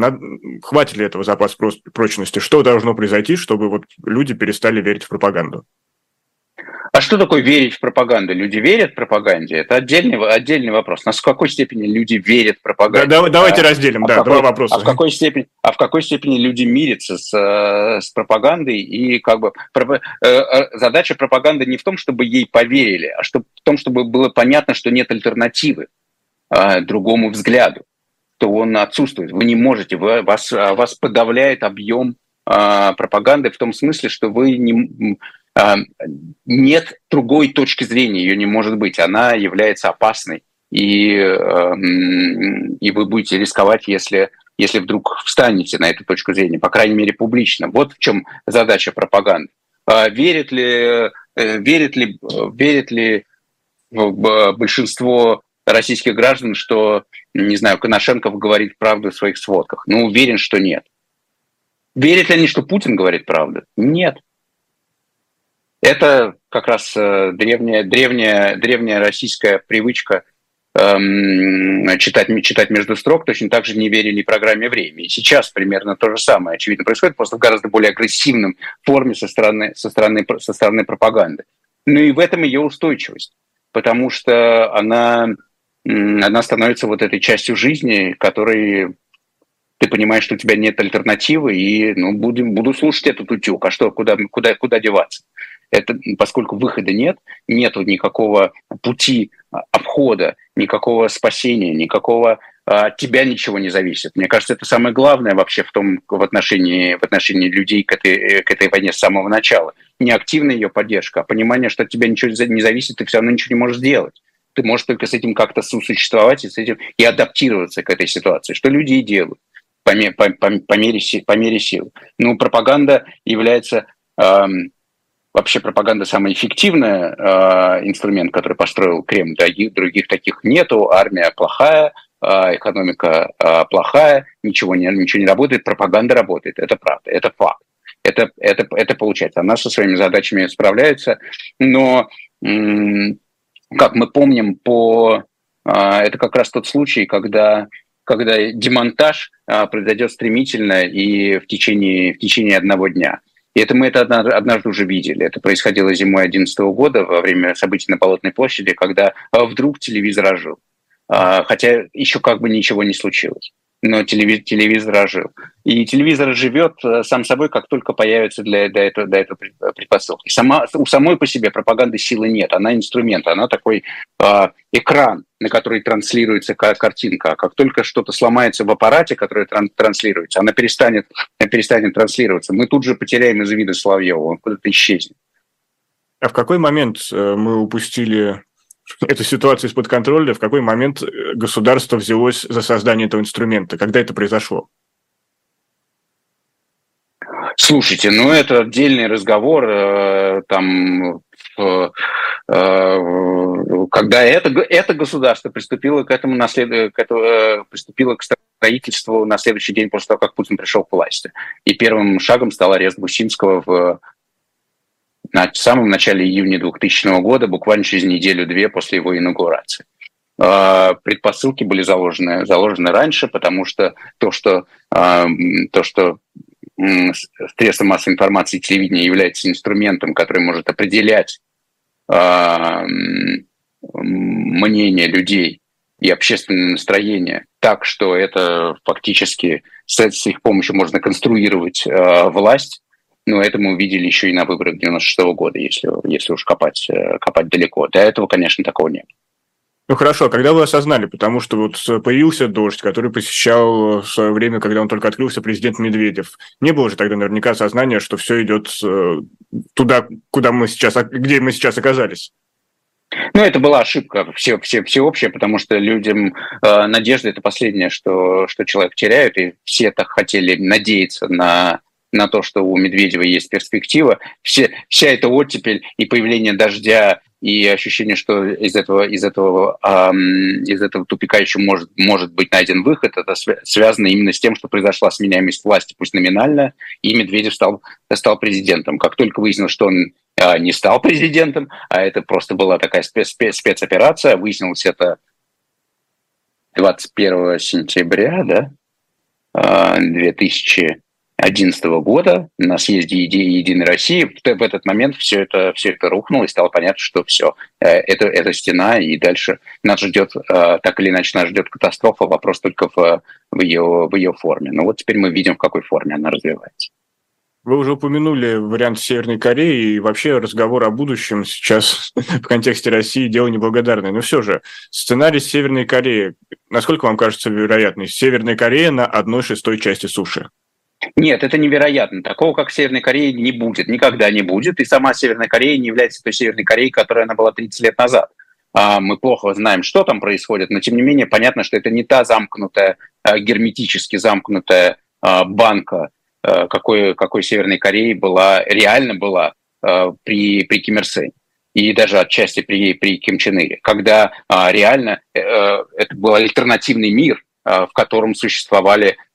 хватит ли этого запаса прочности? Что должно произойти, чтобы вот люди перестали верить в пропаганду? А что такое верить в пропаганду? Люди верят в пропаганде? Это отдельный, отдельный вопрос. На какой степени люди верят в пропаганду? Да, давайте а, разделим, а да, какой, два вопроса. А в, какой степени, а в какой степени люди мирятся с, э, с пропагандой? И как бы э, э, задача пропаганды не в том, чтобы ей поверили, а что, в том, чтобы было понятно, что нет альтернативы а, другому взгляду, то он отсутствует. Вы не можете, вы, вас, вас подавляет объем а, пропаганды в том смысле, что вы не нет другой точки зрения, ее не может быть, она является опасной, и, эм, и вы будете рисковать, если, если вдруг встанете на эту точку зрения, по крайней мере, публично. Вот в чем задача пропаганды. А верит ли, э, верит ли, верит ли большинство российских граждан, что, не знаю, Коношенков говорит правду в своих сводках? Ну, уверен, что нет. Верят ли они, что Путин говорит правду? Нет. Это как раз э, древняя, древняя, древняя российская привычка эм, читать, читать между строк, точно так же не верили программе «Время». И сейчас примерно то же самое, очевидно, происходит, просто в гораздо более агрессивном форме со стороны, со стороны, со стороны пропаганды. Ну и в этом ее устойчивость, потому что она, она становится вот этой частью жизни, которой ты понимаешь, что у тебя нет альтернативы, и ну, будем, буду слушать этот утюг, а что, куда, куда, куда деваться? это, поскольку выхода нет, нет никакого пути а, обхода, никакого спасения, никакого а, от тебя ничего не зависит. Мне кажется, это самое главное вообще в том в отношении в отношении людей к этой к этой войне с самого начала. Не активная ее поддержка, а понимание, что от тебя ничего не зависит, ты все равно ничего не можешь сделать. Ты можешь только с этим как-то сосуществовать и с этим и адаптироваться к этой ситуации, что люди и делают по, по, по, по, мере, по мере сил. Ну, пропаганда является эм, вообще пропаганда самый эффективный э, инструмент, который построил Кремль. Других, других таких нету. Армия плохая, э, экономика э, плохая, ничего не, ничего не работает, пропаганда работает. Это правда, это факт. Это, это, это получается. Она со своими задачами справляется, но, как мы помним, по, э, это как раз тот случай, когда когда демонтаж а, произойдет стремительно и в течение, в течение одного дня. И это мы это однажды уже видели. Это происходило зимой 2011 года во время событий на Болотной площади, когда а, вдруг телевизор ожил. А, хотя еще как бы ничего не случилось но телевизор ожил. И телевизор живет э, сам собой, как только появится для, для этого, для этого предпосылки. Сама, у самой по себе пропаганды силы нет, она инструмент, она такой э, экран, на который транслируется картинка. А как только что-то сломается в аппарате, который тран транслируется, она перестанет, она перестанет транслироваться. Мы тут же потеряем из вида Соловьева, он куда-то исчезнет. А в какой момент э, мы упустили эту ситуацию из-под контроля, в какой момент э, государство взялось за создание этого инструмента? Когда это произошло? Слушайте, ну это отдельный разговор. Э, там, э, когда это, это государство приступило к этому, наслед... к этому приступило к строительству на следующий день после того, как Путин пришел к власти. И первым шагом стал арест Бусинского в на самом начале июня 2000 года, буквально через неделю-две после его инаугурации. А, предпосылки были заложены, заложены раньше, потому что то, что, а, то, что средство массовой информации и телевидения является инструментом, который может определять а, мнение людей и общественное настроение так, что это фактически с их помощью можно конструировать власть, но это мы увидели еще и на выборах 96 -го года, если, если уж копать, э, копать далеко. До этого, конечно, такого нет. Ну хорошо, а когда вы осознали, потому что вот появился дождь, который посещал в свое время, когда он только открылся, президент Медведев. Не было же тогда наверняка осознания, что все идет э, туда, куда мы сейчас, где мы сейчас оказались. Ну, это была ошибка все, все, всеобщая, потому что людям э, надежда – это последнее, что, что человек теряет, и все так хотели надеяться на на то, что у Медведева есть перспектива. Все, вся эта оттепель и появление дождя и ощущение, что из этого, из этого, эм, из этого тупика еще может, может быть найден выход, это связано именно с тем, что произошла сменяемость власти, пусть номинальная, и Медведев стал, стал президентом. Как только выяснилось, что он э, не стал президентом, а это просто была такая спец, спец, спецоперация, выяснилось это 21 сентября, да, 2000 э, 2011 года на съезде идеи Единой России. В этот момент все это, все это рухнуло, и стало понятно, что все, э, это, это стена, и дальше нас ждет, э, так или иначе, нас ждет катастрофа, вопрос только в, в, ее, в ее форме. Но вот теперь мы видим, в какой форме она развивается. Вы уже упомянули вариант Северной Кореи, и вообще разговор о будущем сейчас *laughs* в контексте России дело неблагодарное. Но все же, сценарий Северной Кореи, насколько вам кажется вероятный? Северная Корея на одной шестой части суши. Нет, это невероятно. Такого, как в Северной Корее, не будет, никогда не будет. И сама Северная Корея не является той Северной Кореей, которая она была 30 лет назад. А, мы плохо знаем, что там происходит, но тем не менее понятно, что это не та замкнутая, а, герметически замкнутая а, банка, какой, какой Северной Кореи была, реально была при, при Ким Ир Сене и даже отчасти при, при Ким Чен Ире, когда реально э, это был альтернативный мир, в котором существовали Э,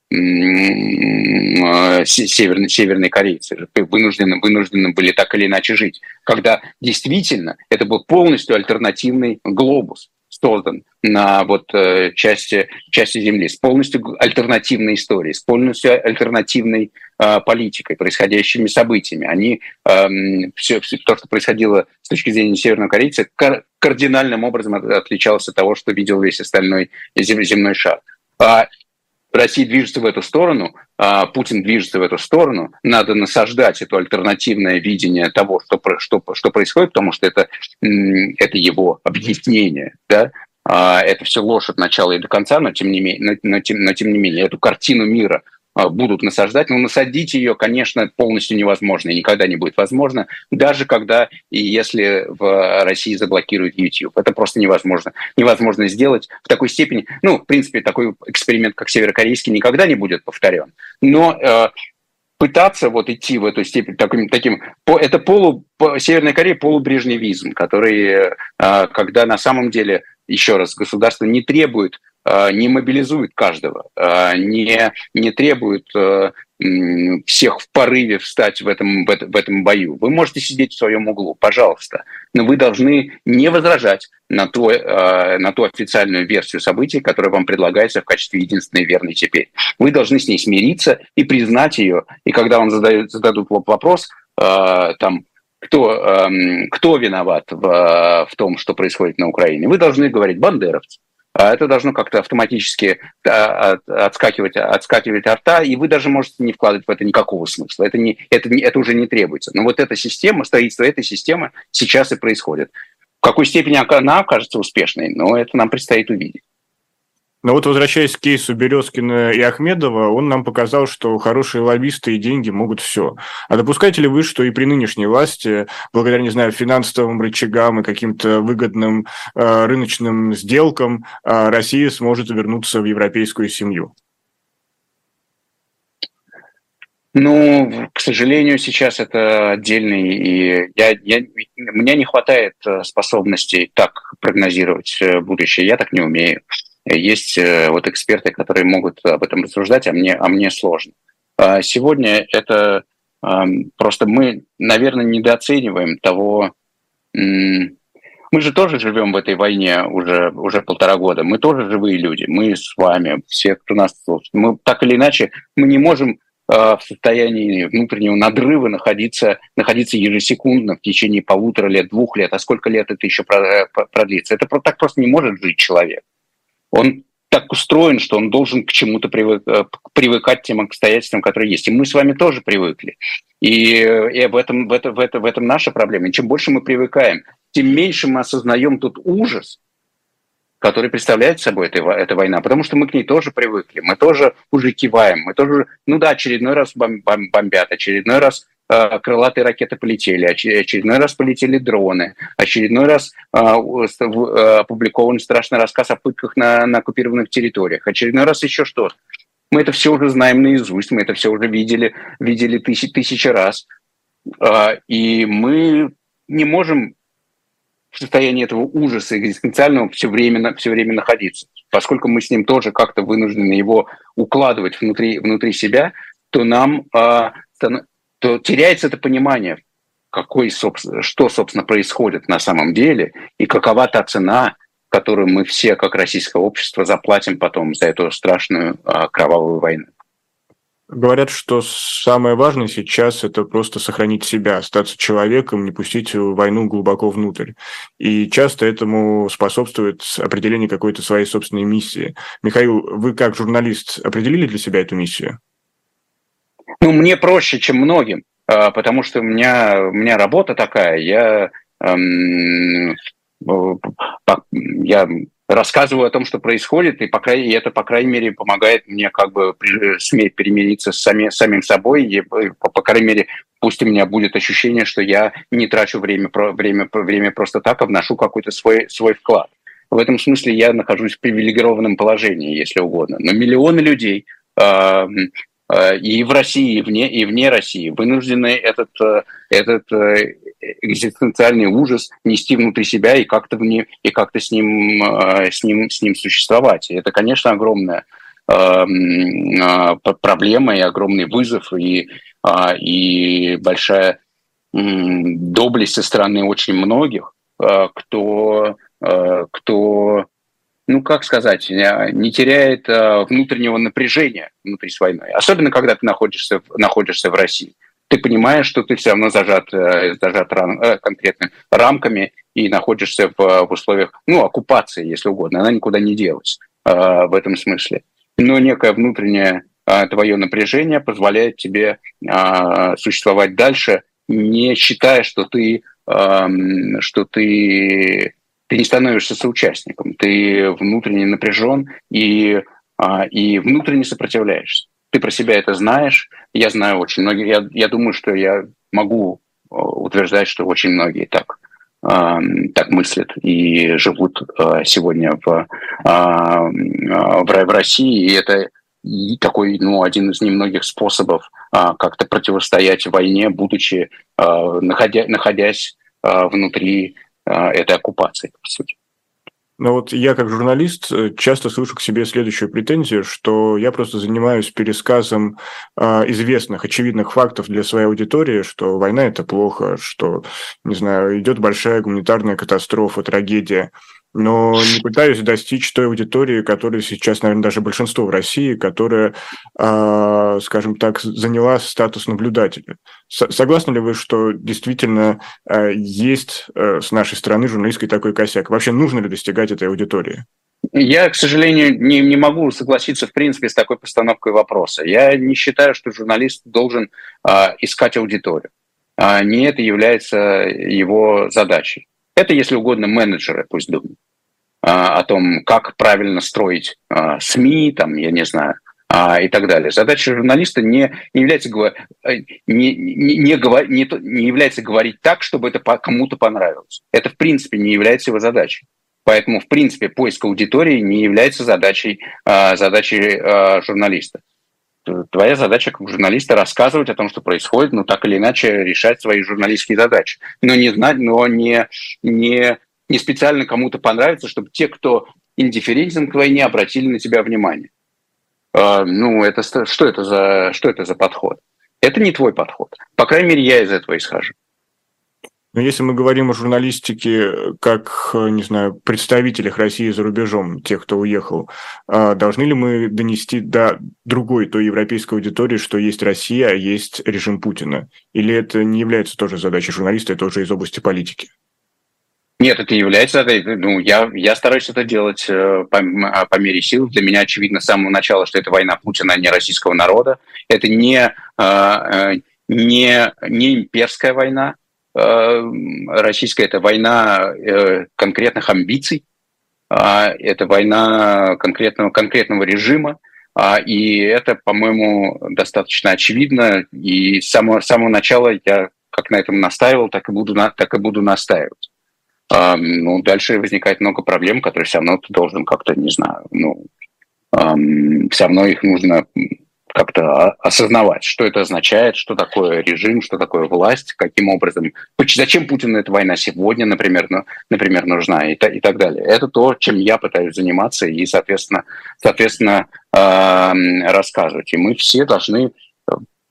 северные, северные корейцы вынуждены, вынуждены были так или иначе жить. Когда действительно это был полностью альтернативный глобус создан на вот э, части, части Земли, с полностью альтернативной историей, с полностью альтернативной э, политикой, происходящими событиями. Они, э, все, все то, что происходило с точки зрения северного корейца, кар кардинальным образом отличалось от того, что видел весь остальной земной шар. Россия движется в эту сторону, а Путин движется в эту сторону, надо насаждать это альтернативное видение того, что, что, что происходит, потому что это, это его объяснение, да? А это все ложь от начала и до конца, но тем не менее, но, тем, но тем не менее эту картину мира будут насаждать, но насадить ее, конечно, полностью невозможно и никогда не будет возможно, даже когда и если в России заблокируют YouTube. Это просто невозможно. Невозможно сделать в такой степени. Ну, в принципе, такой эксперимент, как северокорейский, никогда не будет повторен. Но э, пытаться вот идти в эту степень таким, таким это полу, Северная Корея полубрежневизм, который, э, когда на самом деле, еще раз, государство не требует не мобилизует каждого, э, не, не требует э, всех в порыве встать в этом, в, этом, в этом бою. Вы можете сидеть в своем углу, пожалуйста, но вы должны не возражать на, то, на ту официальную версию событий, которая вам предлагается в качестве единственной верной теперь. Вы должны с ней смириться и признать ее. И когда вам задают, зададут вопрос, там, кто, эм, кто виноват в, в том, что происходит на Украине, вы должны говорить бандеровцы это должно как-то автоматически отскакивать, отскакивать от рта, и вы даже можете не вкладывать в это никакого смысла. Это, не, это, не, это уже не требуется. Но вот эта система, строительство этой системы сейчас и происходит. В какой степени она окажется успешной, но это нам предстоит увидеть. Но вот возвращаясь к кейсу Березкина и Ахмедова, он нам показал, что хорошие лоббисты и деньги могут все. А допускаете ли вы, что и при нынешней власти, благодаря, не знаю, финансовым рычагам и каким-то выгодным э, рыночным сделкам, э, Россия сможет вернуться в европейскую семью? Ну, к сожалению, сейчас это отдельный, и я, я, мне не хватает э, способностей так прогнозировать э, будущее. Я так не умею. Есть э, вот эксперты, которые могут об этом рассуждать, а мне, а мне сложно. А сегодня это просто мы, наверное, недооцениваем того... Мы же тоже живем в этой войне уже, уже полтора года. Мы тоже живые люди. Мы с вами, все, кто нас слушает. Мы так или иначе, мы не можем а, в состоянии внутреннего надрыва находиться, находиться ежесекундно в течение полутора лет, двух лет, а сколько лет это еще продлится. Это так просто не может жить человек он так устроен, что он должен к чему-то привык, э, привыкать тем обстоятельствам, которые есть. И мы с вами тоже привыкли. И, и в, этом, в, этом, в, этом, в этом наша проблема. И чем больше мы привыкаем, тем меньше мы осознаем тот ужас, который представляет собой эта, эта война, потому что мы к ней тоже привыкли, мы тоже уже киваем, мы тоже, ну да, очередной раз бомбят, очередной раз крылатые ракеты полетели, очередной раз полетели дроны, очередной раз э, э, опубликован страшный рассказ о пытках на, на оккупированных территориях, очередной раз еще что-то. Мы это все уже знаем наизусть, мы это все уже видели, видели тысячи, тысячи раз. И мы не можем в состоянии этого ужаса экзистенциального все время, все время находиться. Поскольку мы с ним тоже как-то вынуждены его укладывать внутри, внутри себя, то нам то теряется это понимание, какой, собственно, что, собственно, происходит на самом деле и какова та цена, которую мы все, как российское общество, заплатим потом за эту страшную а, кровавую войну. Говорят, что самое важное сейчас – это просто сохранить себя, остаться человеком, не пустить войну глубоко внутрь. И часто этому способствует определение какой-то своей собственной миссии. Михаил, вы как журналист определили для себя эту миссию? Ну, мне проще, чем многим, а, потому что у меня, у меня работа такая. Я, эм, я рассказываю о том, что происходит, и, по крайней, и это, по крайней мере, помогает мне как бы сметь перемириться с сами, самим собой, и, по, по крайней мере, пусть у меня будет ощущение, что я не трачу время, время, время просто так, а вношу какой-то свой, свой вклад. В этом смысле я нахожусь в привилегированном положении, если угодно. Но миллионы людей э, э, и в России, и вне, и вне России вынуждены этот, э, этот э, экзистенциальный ужас нести внутри себя и как-то в не, и как-то с ним, э, с ним, с ним существовать. И это, конечно, огромная э, проблема и огромный вызов и, и большая доблесть со стороны очень многих, кто, кто ну, как сказать, не теряет внутреннего напряжения внутри своей войной. Особенно, когда ты находишься, находишься в России ты понимаешь, что ты все равно зажат, э, зажат рам, э, конкретными рамками и находишься в, в условиях, ну, оккупации, если угодно. Она никуда не делась э, в этом смысле. Но некое внутреннее твое напряжение позволяет тебе существовать дальше, не считая, что ты, эм, что ты, ты не становишься соучастником, ты внутренне напряжен и, и внутренне сопротивляешься ты про себя это знаешь. Я знаю очень многие. Я, я думаю, что я могу э, утверждать, что очень многие так, э, так мыслят и живут сегодня в, в, России. И это такой, ну, один из немногих способов э, как-то противостоять войне, будучи, э, находя, находясь э, внутри этой оккупации, по сути. Но вот я как журналист э, часто слышу к себе следующую претензию, что я просто занимаюсь пересказом э, известных, очевидных фактов для своей аудитории, что война это плохо, что, не знаю, идет большая гуманитарная катастрофа, трагедия но не пытаюсь достичь той аудитории, которая сейчас, наверное, даже большинство в России, которая, э, скажем так, заняла статус наблюдателя. Согласны ли вы, что действительно э, есть э, с нашей стороны журналистской такой косяк? Вообще нужно ли достигать этой аудитории? Я, к сожалению, не, не могу согласиться, в принципе, с такой постановкой вопроса. Я не считаю, что журналист должен э, искать аудиторию. Э, не это является его задачей. Это, если угодно, менеджеры пусть думают а, о том, как правильно строить а, СМИ, там, я не знаю, а, и так далее. Задача журналиста не, не, является, э, не, не, не, не, не является говорить так, чтобы это кому-то понравилось. Это, в принципе, не является его задачей. Поэтому, в принципе, поиск аудитории не является задачей, задачей журналиста. Твоя задача как журналиста рассказывать о том, что происходит, но так или иначе решать свои журналистские задачи. Но не знать, но не, не, не специально кому-то понравится, чтобы те, кто индифферентен к войне, обратили на тебя внимание. Uh, ну, это что это за что это за подход? Это не твой подход. По крайней мере, я из этого исхожу. Но если мы говорим о журналистике как, не знаю, представителях России за рубежом, тех, кто уехал, а должны ли мы донести до другой, той европейской аудитории, что есть Россия, а есть режим Путина? Или это не является тоже задачей журналиста, это уже из области политики? Нет, это является, ну, я, я стараюсь это делать э, по, по мере сил. Для меня очевидно с самого начала, что это война Путина, а не российского народа. Это не, э, э, не, не имперская война, российская это война э, конкретных амбиций, а, это война конкретного, конкретного режима, а, и это, по-моему, достаточно очевидно. И с самого, с самого начала я как на этом настаивал, так и буду, так и буду настаивать. А, ну, дальше возникает много проблем, которые все равно ты должен как-то, не знаю, ну, все равно их нужно как-то осознавать, что это означает, что такое режим, что такое власть, каким образом, зачем Путину эта война сегодня, например, ну, например нужна и, и так далее. Это то, чем я пытаюсь заниматься и, соответственно, соответственно э, рассказывать. И мы все должны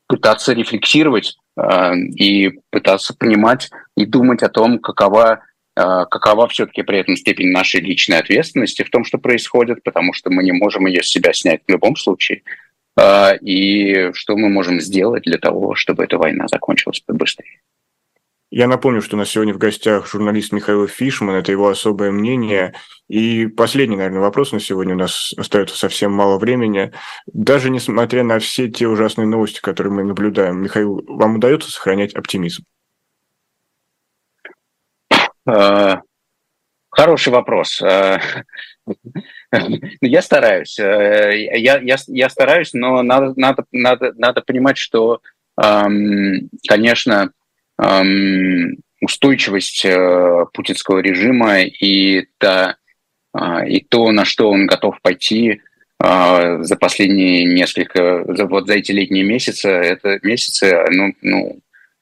пытаться рефлексировать э, и пытаться понимать и думать о том, какова какова все-таки при этом степень нашей личной ответственности в том, что происходит, потому что мы не можем ее с себя снять в любом случае. И что мы можем сделать для того, чтобы эта война закончилась побыстрее. Я напомню, что у нас сегодня в гостях журналист Михаил Фишман, это его особое мнение. И последний, наверное, вопрос на сегодня, у нас остается совсем мало времени. Даже несмотря на все те ужасные новости, которые мы наблюдаем, Михаил, вам удается сохранять оптимизм? А, хороший вопрос. А, я стараюсь. А, я, я, я стараюсь, но надо, надо, надо, надо понимать, что, конечно, устойчивость э, путинского режима и, та, а, и то, на что он готов пойти а, за последние несколько, за, вот за эти летние месяцы, это месяцы, ну, ну,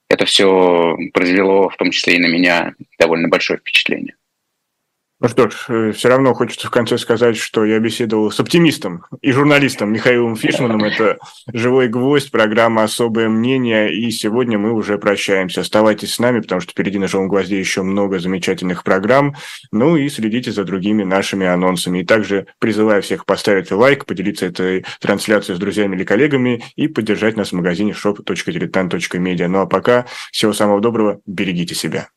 это все произвело в том числе и на меня довольно большое впечатление. Ну что ж, э, все равно хочется в конце сказать, что я беседовал с оптимистом и журналистом Михаилом Фишманом. Это «Живой гвоздь», программа «Особое мнение». И сегодня мы уже прощаемся. Оставайтесь с нами, потому что впереди на «Живом гвозде» еще много замечательных программ. Ну и следите за другими нашими анонсами. И также призываю всех поставить лайк, поделиться этой трансляцией с друзьями или коллегами и поддержать нас в магазине shop.diletant.media. Ну а пока всего самого доброго, берегите себя.